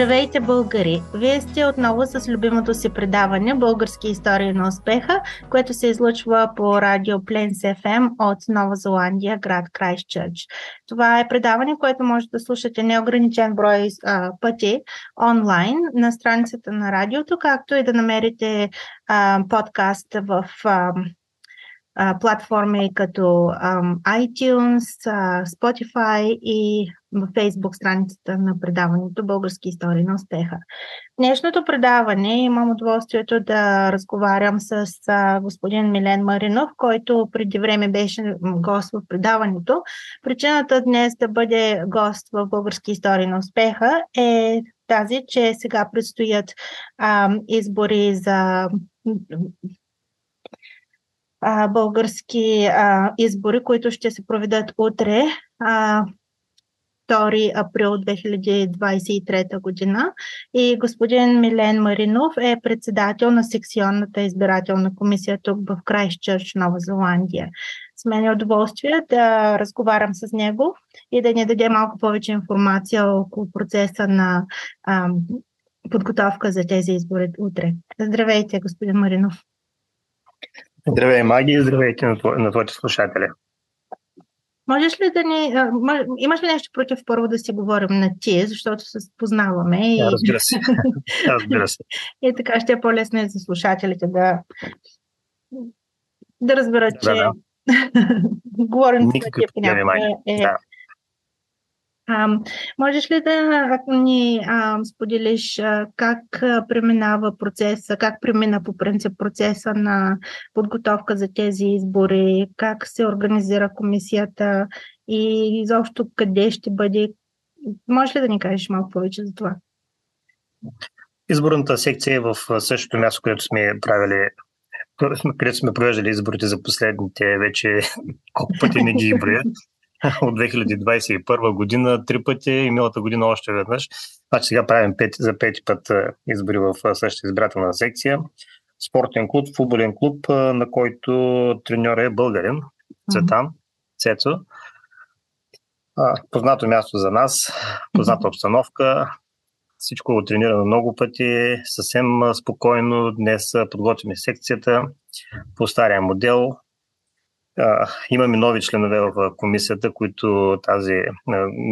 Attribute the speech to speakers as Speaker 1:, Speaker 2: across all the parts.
Speaker 1: Здравейте, българи! Вие сте отново с любимото си предаване Български истории на успеха, което се излъчва по радио Пленс FM от Нова Зеландия, град Крайстчърч. Това е предаване, което може да слушате неограничен брой а, пъти онлайн на страницата на радиото, както и да намерите а, подкаст в а, платформи като um, iTunes, uh, Spotify и в Facebook страницата на предаването Български истории на успеха. В днешното предаване имам удоволствието да разговарям с uh, господин Милен Маринов, който преди време беше гост в предаването. Причината днес да бъде гост в Български истории на успеха е тази, че сега предстоят uh, избори за а, български а, избори, които ще се проведат утре, а, 2 април 2023 година. И господин Милен Маринов е председател на секционната избирателна комисия тук в Крайстчърч, Нова Зеландия. С мен е удоволствие да разговарям с него и да ни даде малко повече информация около процеса на а, подготовка за тези избори утре. Здравейте, господин Маринов.
Speaker 2: Здравей, Маги, здравейте на, тво, на твоите слушатели.
Speaker 1: Можеш ли да ни... Мож, имаш ли нещо против първо да си говорим на ти, защото се познаваме?
Speaker 2: И... Разбира се. разбира се.
Speaker 1: и така ще е по-лесно и за слушателите да, да разберат, да, че да. говорим
Speaker 2: на ти понякога е, да.
Speaker 1: А, можеш ли да ни а, споделиш а, как преминава процеса, как премина по принцип процеса на подготовка за тези избори, как се организира комисията и изобщо къде ще бъде? Можеш ли да ни кажеш малко повече за това?
Speaker 2: Изборната секция е в същото място, където сме правили където сме провеждали изборите за последните вече колко пъти не ги изборят. от 2021 година три пъти и миналата година още веднъж. Значи сега правим пет, за пети път избори в същата избирателна секция. Спортен клуб, футболен клуб, на който треньор е българин, Цветан, Цецо. Познато място за нас, позната обстановка, всичко го тренирано много пъти, съвсем спокойно. Днес подготвяме секцията по стария модел, имаме нови членове в комисията, които тази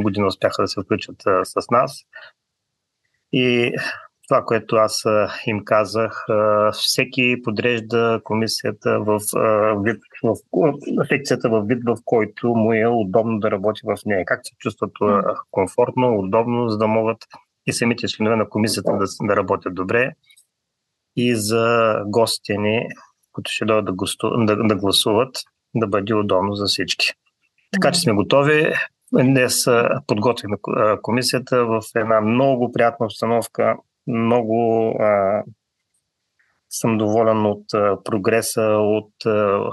Speaker 2: година успяха да се включат с нас. И това, което аз им казах, всеки подрежда комисията в, вид, в, в секцията в вид, в който му е удобно да работи в нея. Как се чувстват комфортно, удобно, за да могат и самите членове на комисията да, да работят добре. И за гостите ни, които ще дойдат да, да, да гласуват, да бъде удобно за всички. Така че сме готови. Днес подготвихме комисията в една много приятна обстановка. Много а, съм доволен от а, прогреса, от а,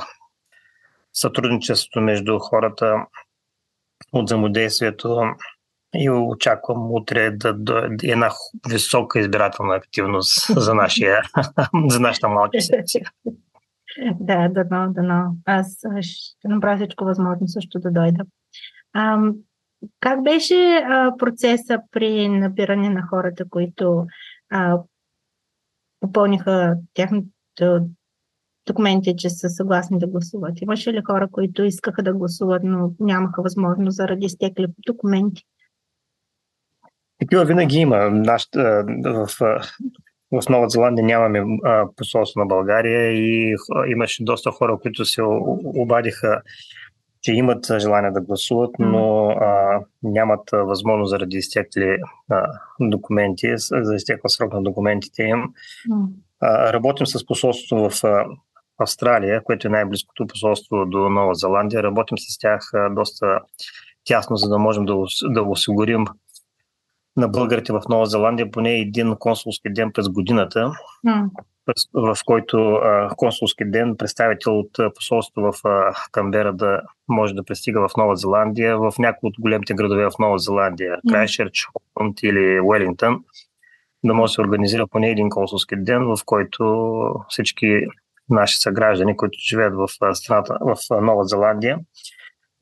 Speaker 2: сътрудничеството между хората, от взаимодействието и очаквам утре да дойде една висока избирателна активност за, нашия, за нашата малка секция.
Speaker 1: Да, дано, дано. Аз ще направя всичко възможно също да дойда. А, как беше а, процеса при набиране на хората, които а, попълниха тяхното документи, че са съгласни да гласуват? Имаше ли хора, които искаха да гласуват, но нямаха възможност заради стекли документи?
Speaker 2: Такива винаги има. Нашата, в в Нова Зеландия нямаме а, посолство на България и имаше доста хора, които се обадиха, че имат желание да гласуват, но а, нямат възможност заради изтекли а, документи, за изтекла срок на документите им. А, работим с посолството в а, Австралия, което е най-близкото посолство до Нова Зеландия. Работим с тях а, доста тясно, за да можем да, да осигурим на българите в Нова Зеландия поне един консулски ден през годината. Mm. в който консулски ден представител от посолство в Камбера да може да пристига в Нова Зеландия, в някои от големите градове в Нова Зеландия, Крайшерч, Холанд или Уелингтън, да може да се организира поне един консулски ден, в който всички наши съграждани, които живеят в страната, в Нова Зеландия,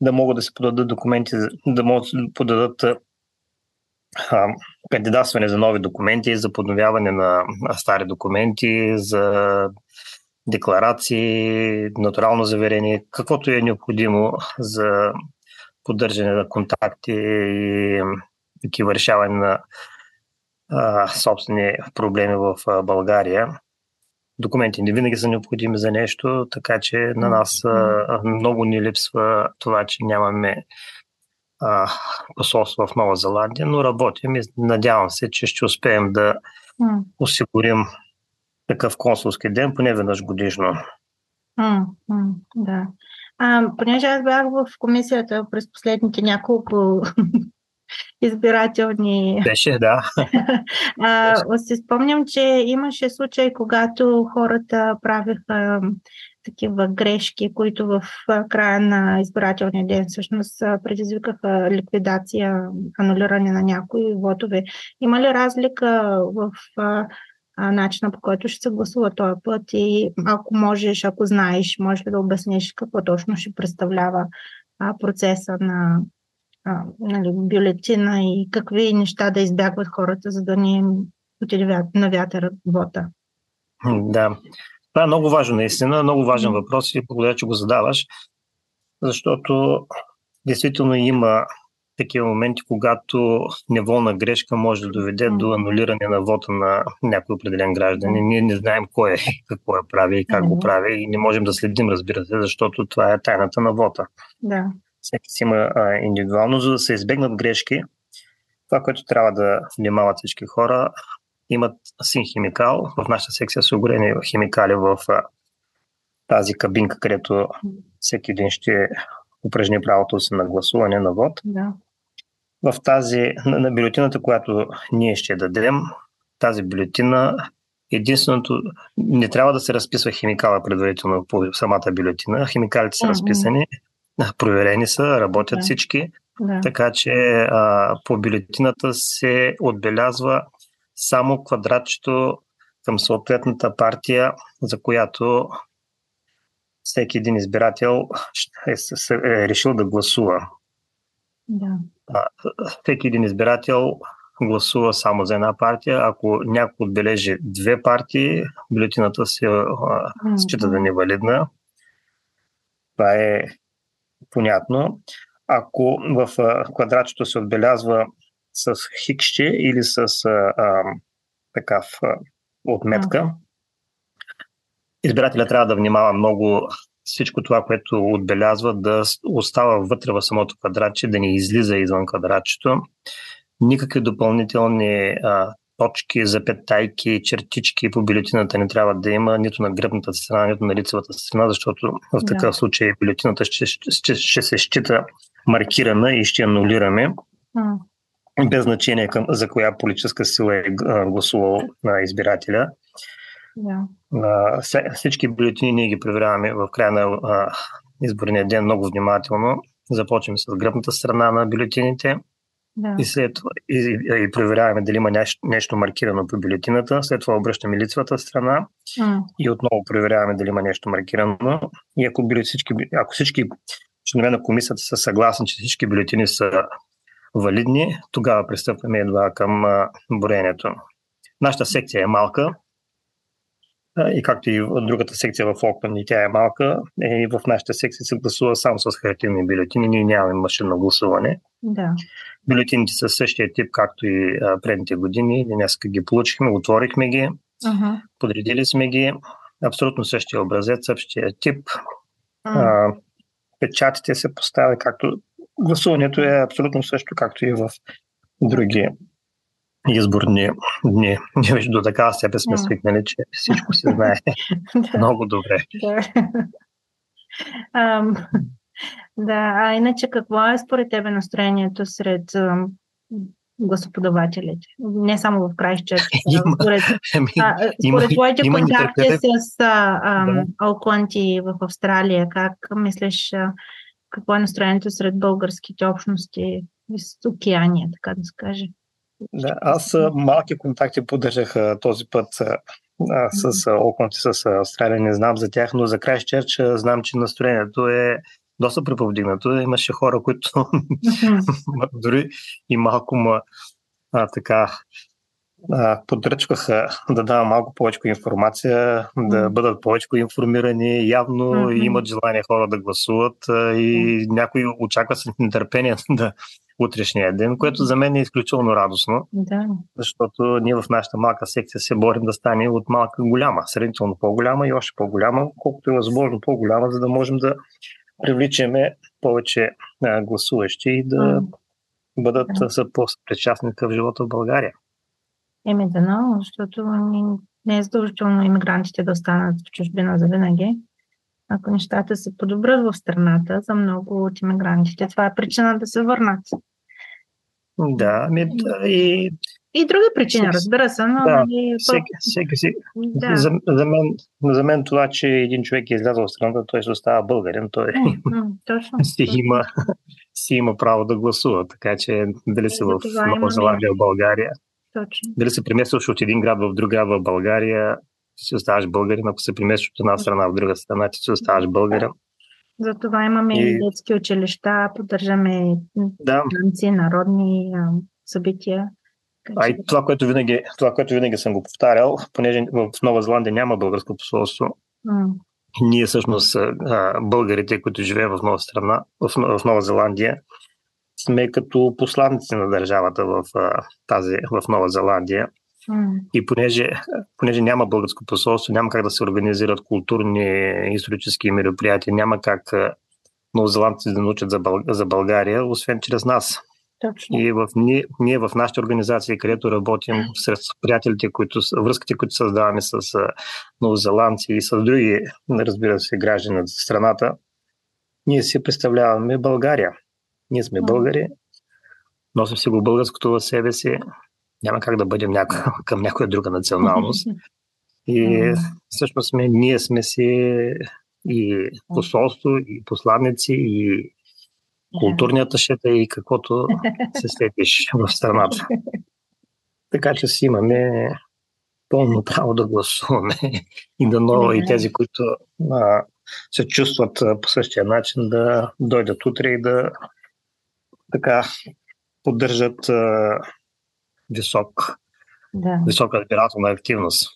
Speaker 2: да могат да се подадат документи, да могат да подадат кандидатстване за нови документи, за подновяване на стари документи, за декларации, натурално заверение, каквото е необходимо за поддържане на контакти и такива решаване на а, собствени проблеми в а, България. Документи не винаги са необходими за нещо, така че на нас а, много ни липсва това, че нямаме а, посолство в Нова Зеландия, но работим и надявам се, че ще успеем да mm. осигурим такъв консулски ден поне веднъж годишно.
Speaker 1: Mm, mm, да. А, понеже аз бях в комисията през последните няколко избирателни.
Speaker 2: Беше, да.
Speaker 1: а, си спомням, че имаше случай, когато хората правиха такива грешки, които в края на избирателния ден всъщност предизвикаха ликвидация, анулиране на някои вотове. Има ли разлика в начина по който ще се гласува този път и ако можеш, ако знаеш, можеш ли да обясниш какво точно ще представлява процеса на нали, бюлетина и какви неща да избягват хората, за да не отиде на вятъра вота.
Speaker 2: Да, това е много важно, наистина, много важен въпрос и благодаря, че го задаваш, защото действително има такива моменти, когато неволна грешка може да доведе до анулиране на вота на някой определен гражданин. Ние не знаем кой е, какво е прави и как го прави и не можем да следим, разбира се, защото това е тайната на вота.
Speaker 1: Да.
Speaker 2: Всеки си има а, индивидуално, за да се избегнат грешки. Това, което трябва да внимават всички хора, имат син химикал. В нашата секция са огорени химикали в тази кабинка, където всеки един ще упражни правото си на гласуване на вод.
Speaker 1: Да.
Speaker 2: В тази, на бюлетината, която ние ще дадем, тази бюлетина единственото, не трябва да се разписва химикала предварително по самата бюлетина. Химикалите са mm-hmm. разписани, проверени са, работят да. всички. Да. Така че а, по бюлетината се отбелязва само квадратчето към съответната партия, за която всеки един избирател е, е решил да гласува.
Speaker 1: Да.
Speaker 2: Всеки един избирател гласува само за една партия. Ако някой отбележи две партии, бюлетината се счита да невалидна. Това е понятно. Ако в квадратчето се отбелязва с хикще или с а, а, такав а, отметка. Избирателя трябва да внимава много всичко това, което отбелязва, да остава вътре в самото квадратче, да не излиза извън квадратчето. Никакви допълнителни а, точки, запетайки, чертички по бюлетината не трябва да има нито на гръбната страна, нито на лицевата страна, защото в такъв да. случай бюлетината ще, ще, ще се счита маркирана и ще анулираме без значение към, за коя политическа сила е гласувал на избирателя.
Speaker 1: Yeah.
Speaker 2: Всички бюлетини ние ги проверяваме в края на изборния ден много внимателно. Започваме с гръбната страна на бюлетините
Speaker 1: да.
Speaker 2: и след и, и, проверяваме дали има нещо, нещо маркирано по бюлетината. След това обръщаме лицевата страна
Speaker 1: mm.
Speaker 2: и отново проверяваме дали има нещо маркирано. И ако, всички, ако всички членове на комисията са съгласни, че всички бюлетини са валидни, тогава пристъпваме едва към броенето. Нашата секция е малка и както и в другата секция в Окън, и тя е малка, и в нашата секция се гласува само с хартиени бюлетини, ние нямаме машинно гласуване.
Speaker 1: Да.
Speaker 2: Бюлетините са същия тип, както и предните години. Днес ги получихме, отворихме ги,
Speaker 1: uh-huh.
Speaker 2: подредили сме ги. Абсолютно същия образец, същия тип. Uh-huh. А, печатите се поставят както гласуването е абсолютно също, както и в други изборни дни. Ние вече до такава степен сме свикнали, че всичко се знае много добре.
Speaker 1: Да, а иначе какво е според тебе настроението сред гласоподавателите. Не само в Крайщерч. Според, ами, според твоите контакти с Алкланти в Австралия, как мислиш, какво е настроението сред българските общности с океания, така да се каже?
Speaker 2: Да, аз малки контакти поддържах този път а, с Оконти, с Австралия. Не знам за тях, но за Крайщерч знам, че настроението е доста преповдигнато. Имаше хора, които дори и малко ма, а, така подръчваха да давам малко повече информация, да бъдат повече информирани. Явно mm-hmm. имат желание хора да гласуват и някои очакват с нетърпение да утрешния ден, което за мен е изключително радостно,
Speaker 1: да.
Speaker 2: защото ние в нашата малка секция се борим да стане от малка голяма, сравнително по-голяма и още по-голяма, колкото е възможно по-голяма, за да можем да привличаме повече гласуващи и да mm. бъдат да. по-причастни в живота в България.
Speaker 1: Еми да, но, защото не е задължително иммигрантите да останат в чужбина за винаги. Ако нещата се подобрят в страната за много от иммигрантите, това е причина да се върнат.
Speaker 2: Да, ми, и
Speaker 1: и други причини, разбира се, но... Да,
Speaker 2: нали, всеки, всеки, всеки, да. за, за, мен, за мен това, че един човек е излязъл в страната, той се остава българин, той
Speaker 1: mm, точно,
Speaker 2: си, Има, си има право да гласува, така че дали си в Нова Зеландия, в България,
Speaker 1: точно.
Speaker 2: дали се преместваш от един град в друг град в България, си оставаш българин, ако се преместваш от една страна в друга страна, ти си оставаш българин.
Speaker 1: Затова имаме и детски училища, поддържаме
Speaker 2: да.
Speaker 1: танци, народни събития.
Speaker 2: А и това, което винаги, това, което винаги съм го повтарял, понеже в Нова Зеландия няма българско посолство,
Speaker 1: mm.
Speaker 2: ние всъщност българите, които живеем в нова страна, в, в Нова Зеландия, сме като посланници на държавата в, тази, в Нова Зеландия.
Speaker 1: Mm.
Speaker 2: И понеже, понеже няма българско посолство, няма как да се организират културни исторически мероприятия, няма как новозеландците да научат за, Бълг... за България, освен чрез нас.
Speaker 1: Точно.
Speaker 2: И в, ние, ние в нашите организации, където работим сред приятелите, които, връзките, които създаваме с новозеландци и с други, разбира се, граждани на страната, ние си представляваме България. Ние сме българи, носим си го българското в себе си, няма как да бъдем няко, към някоя друга националност. И всъщност сме, ние сме си и посолство, и посланници, и културният тъшета и каквото се сетиш в страната. Така че си имаме пълно право да гласуваме. И да но и тези, които а, се чувстват по същия начин, да дойдат утре и да така поддържат а, висок,
Speaker 1: да.
Speaker 2: висока избирателна активност.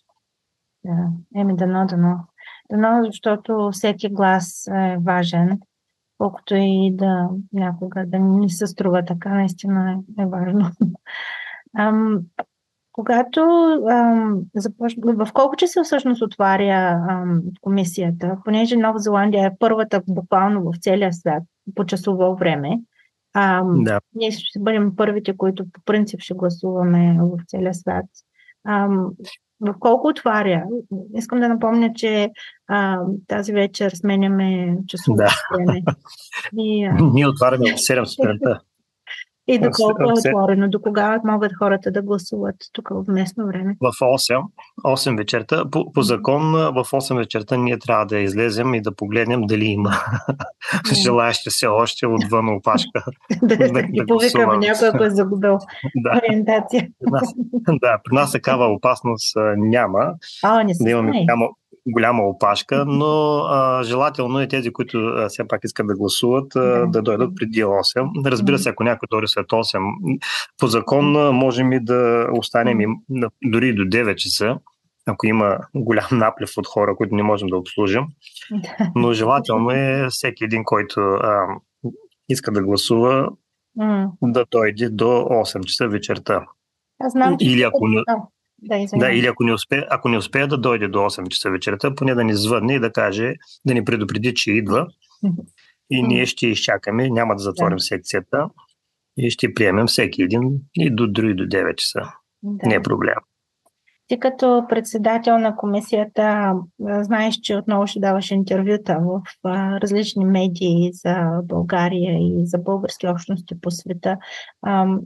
Speaker 1: Да, еми дано, дано. Дано, защото всеки глас е важен колкото и да някога да ни се струва така, наистина е, е важно. Ам, когато ам, започна, в колко часа всъщност отваря ам, комисията, понеже Нова Зеландия е първата буквално в целия свят по часово време, ам,
Speaker 2: да.
Speaker 1: ние ще бъдем първите, които по принцип ще гласуваме в целия свят. Ам, в колко отваря? Искам да напомня, че а, тази вечер сменяме часово
Speaker 2: да. И, а... Ние отваряме в 7 сутринта.
Speaker 1: И доколко е отворено, до кога могат хората да гласуват тук в местно време?
Speaker 2: В 8, 8 вечерта. По, по закон в 8 вечерта ние трябва да излезем и да погледнем дали има желаящи се още отвън опашка.
Speaker 1: да, да, да повикаме някой, ако е загубил да. ориентация.
Speaker 2: да, при нас такава опасност няма.
Speaker 1: А, не се
Speaker 2: да имаме голяма опашка, но а, желателно е тези, които а, все пак искат да гласуват, а, да. да дойдат преди 8. Разбира се, ако някой дойде след 8, по закон можем и да останем и, дори до 9 часа, ако има голям наплив от хора, които не можем да обслужим. Но желателно е всеки един, който а, иска да гласува, да дойде до 8 часа вечерта.
Speaker 1: Аз знам, че
Speaker 2: Или ако не,
Speaker 1: да,
Speaker 2: да, или ако не, успее, ако не успее да дойде до 8 часа вечерта, поне да ни звъдне и да каже, да ни предупреди, че идва. И ние ще изчакаме, няма да затворим да. секцията и ще приемем всеки един и до други до 9 часа. Да. Не е проблем.
Speaker 1: Ти като председател на комисията знаеш, че отново ще даваш интервюта в различни медии за България и за български общности по света.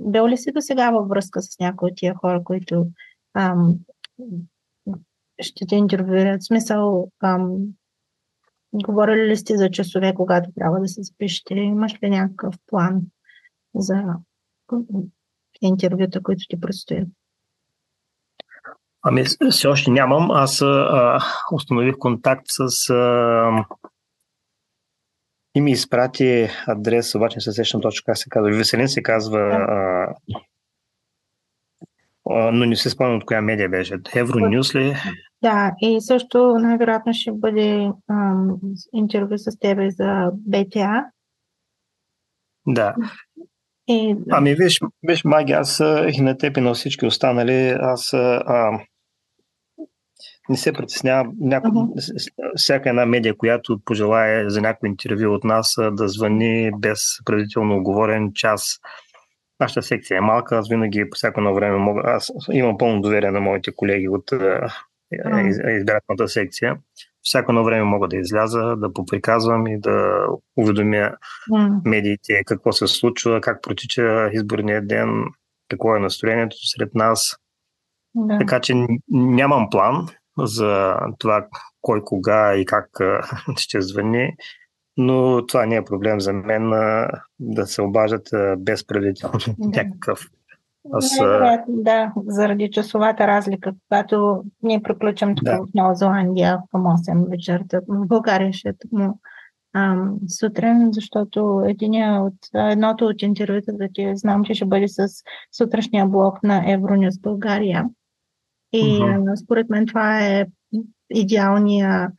Speaker 1: бил ли си до сега във връзка с някои от тия хора, които ам, ще те интервюират? Смисъл, ам, говорили ли сте за часове, когато трябва да се запишете? Имаш ли някакъв план за интервюта, които ти предстоят?
Speaker 2: Ами, все още нямам. Аз а, установих контакт с. А, и ми изпрати адрес, обаче не се сещам точно как се казва. Веселин се казва, а, но не се спомням от коя медия беше. Евронюс ли?
Speaker 1: Да, и също най-вероятно ще бъде ам, интервю с тебе за БТА.
Speaker 2: Да. И... Ами виж, виж, Маги, аз и на теб и на всички останали, аз а, не се притеснявам. Няко... Uh-huh. Всяка една медия, която пожелае за някой интервю от нас да звъни без предварително оговорен час. Нашата секция е малка, аз винаги по всяко едно време мога. Аз имам пълно доверие на моите колеги от uh-huh. избирателната секция. Всяко едно време мога да изляза, да поприказвам и да уведомя медиите какво се случва, как протича изборния ден, какво е настроението сред нас. Да. Така че нямам план за това кой, кога и как ще звъни, но това не е проблем за мен да се обаждат без предварително да. някакъв
Speaker 1: аз... Да, заради часовата разлика, когато ние приключим тук да. в Нова Зеландия към 8 вечерта, в България ще е му ам, сутрин, защото единия от, едното от интервюта да ти знам, че ще бъде с сутрешния блок на Евронюс България. И uh-huh. според мен това е идеалния,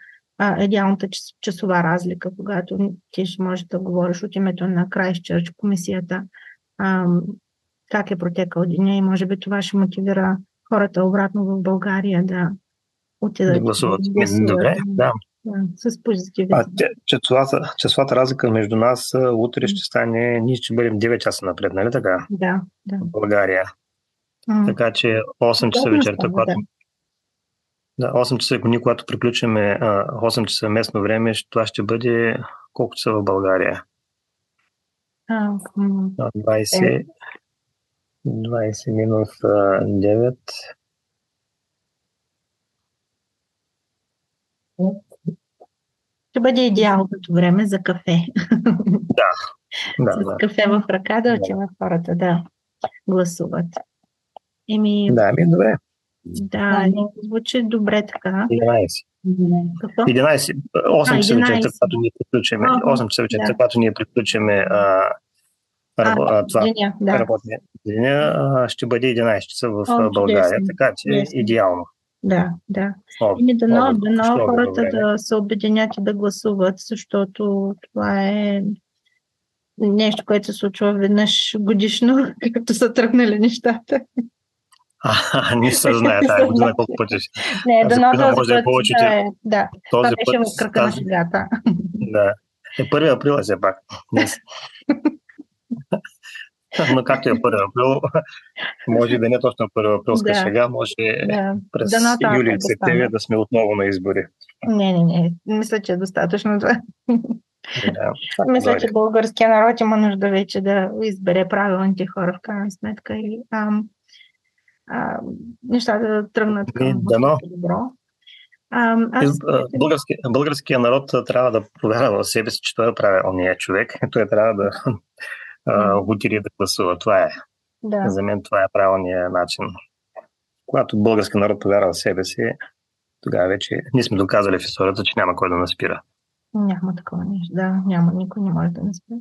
Speaker 1: а, идеалната часова разлика, когато ти ще можеш да говориш от името на Крайсчърч, комисията, а, как е протекал деня и може би това ще мотивира хората обратно в България да отидат.
Speaker 2: Да гласуват. Добре, да.
Speaker 1: Да, с позитиви.
Speaker 2: часовата, часовата разлика между нас утре ще стане, ние ще бъдем 9 часа напред, нали така?
Speaker 1: Да, да.
Speaker 2: В България. Така че 8 часа вечерта, когато... Да, 8 часа, ние когато приключиме 8 часа местно време, това ще бъде колко часа в България?
Speaker 1: А,
Speaker 2: 20, 20 минус 9.
Speaker 1: Ще бъде идеалното време за кафе.
Speaker 2: Да. да
Speaker 1: С да. кафе в ръка да отиват да. хората да гласуват.
Speaker 2: Еми... Да, ми е добре.
Speaker 1: Да, звучи добре така.
Speaker 2: 11. Какво? 11. 8 часа вечерта, когато ние приключиме. 8 часа вечерта, да. когато ние приключиме а, а, това деня, да. работния деня, ще бъде 11 часа в О, България. Чудесно. Така че чудесно. идеално.
Speaker 1: Да, да. Ими дано, дано хората да се обединят и да гласуват, защото това е нещо, което се случва веднъж годишно, както са тръгнали нещата.
Speaker 2: А, не се знае тази година колко пъти ще.
Speaker 1: Не, да но този път, повече, да, е, да. Този това беше в кръка на шегата.
Speaker 2: Да. Е, 1 април е все пак. Но както е 1 април, може да не точно 1 априлска да. шега, може да. през да, юли и септември да сме отново на избори.
Speaker 1: Не, не, не. Мисля, че е достатъчно това. Да, Мисля, че българския народ има нужда вече да избере правилните хора в крайна сметка. И, ам, а, нещата да тръгнат към Дано. добро.
Speaker 2: А, аз... Български, българския народ трябва да повярва в себе си, че той е правилният човек. Той трябва да отиде да гласува. Това е. Да. За мен това е правилният начин. Когато български народ повярва в себе си, тогава вече ние сме доказали в историята, че няма кой да наспира.
Speaker 1: Няма такова нещо. Да, няма. Никой не може да наспира.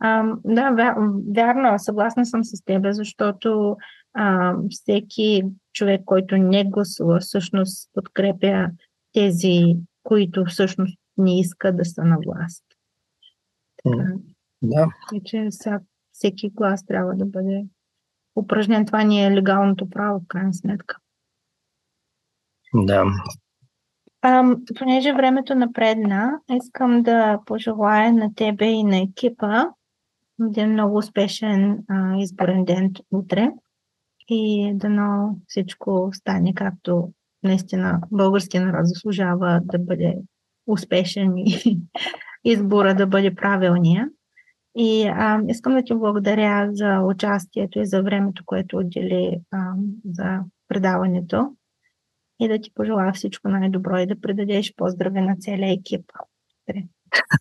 Speaker 1: А, да, вярно, съгласна съм с теб, защото а, всеки човек, който не гласува, всъщност подкрепя тези, които всъщност не искат да са на власт.
Speaker 2: Така, да.
Speaker 1: че всеки глас трябва да бъде упражнен. Това ни е легалното право, в крайна сметка.
Speaker 2: Да.
Speaker 1: А, понеже времето напредна, искам да пожелая на тебе и на екипа един много успешен а, изборен ден утре и дано всичко стане както наистина българския народ заслужава да бъде успешен и избора да бъде правилния. И а, искам да ти благодаря за участието и за времето, което отдели а, за предаването и да ти пожелая всичко най-добро и да предадеш поздрави на целия екип.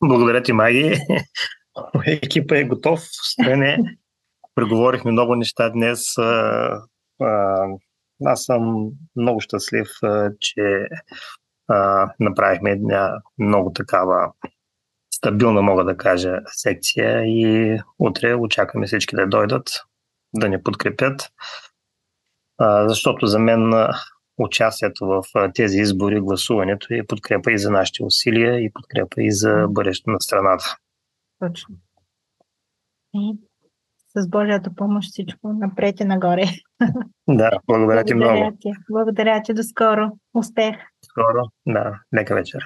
Speaker 3: Благодаря ти, Маги. Екипа е готов. Стрене. Преговорихме много неща днес. Аз съм много щастлив, че направихме една много такава стабилна, мога да кажа, секция и утре очакваме всички да дойдат, да ни подкрепят, защото за мен участието в тези избори, гласуването е подкрепа и за нашите усилия и подкрепа и за бъдещето на страната.
Speaker 1: Точно. И с Божията помощ всичко напред и нагоре.
Speaker 3: Да, благодаря ти много. Ти.
Speaker 1: Благодаря ти. До скоро. Успех.
Speaker 3: Скоро. Да. Нека вечер.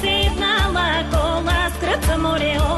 Speaker 4: сивна кола, скрипка море.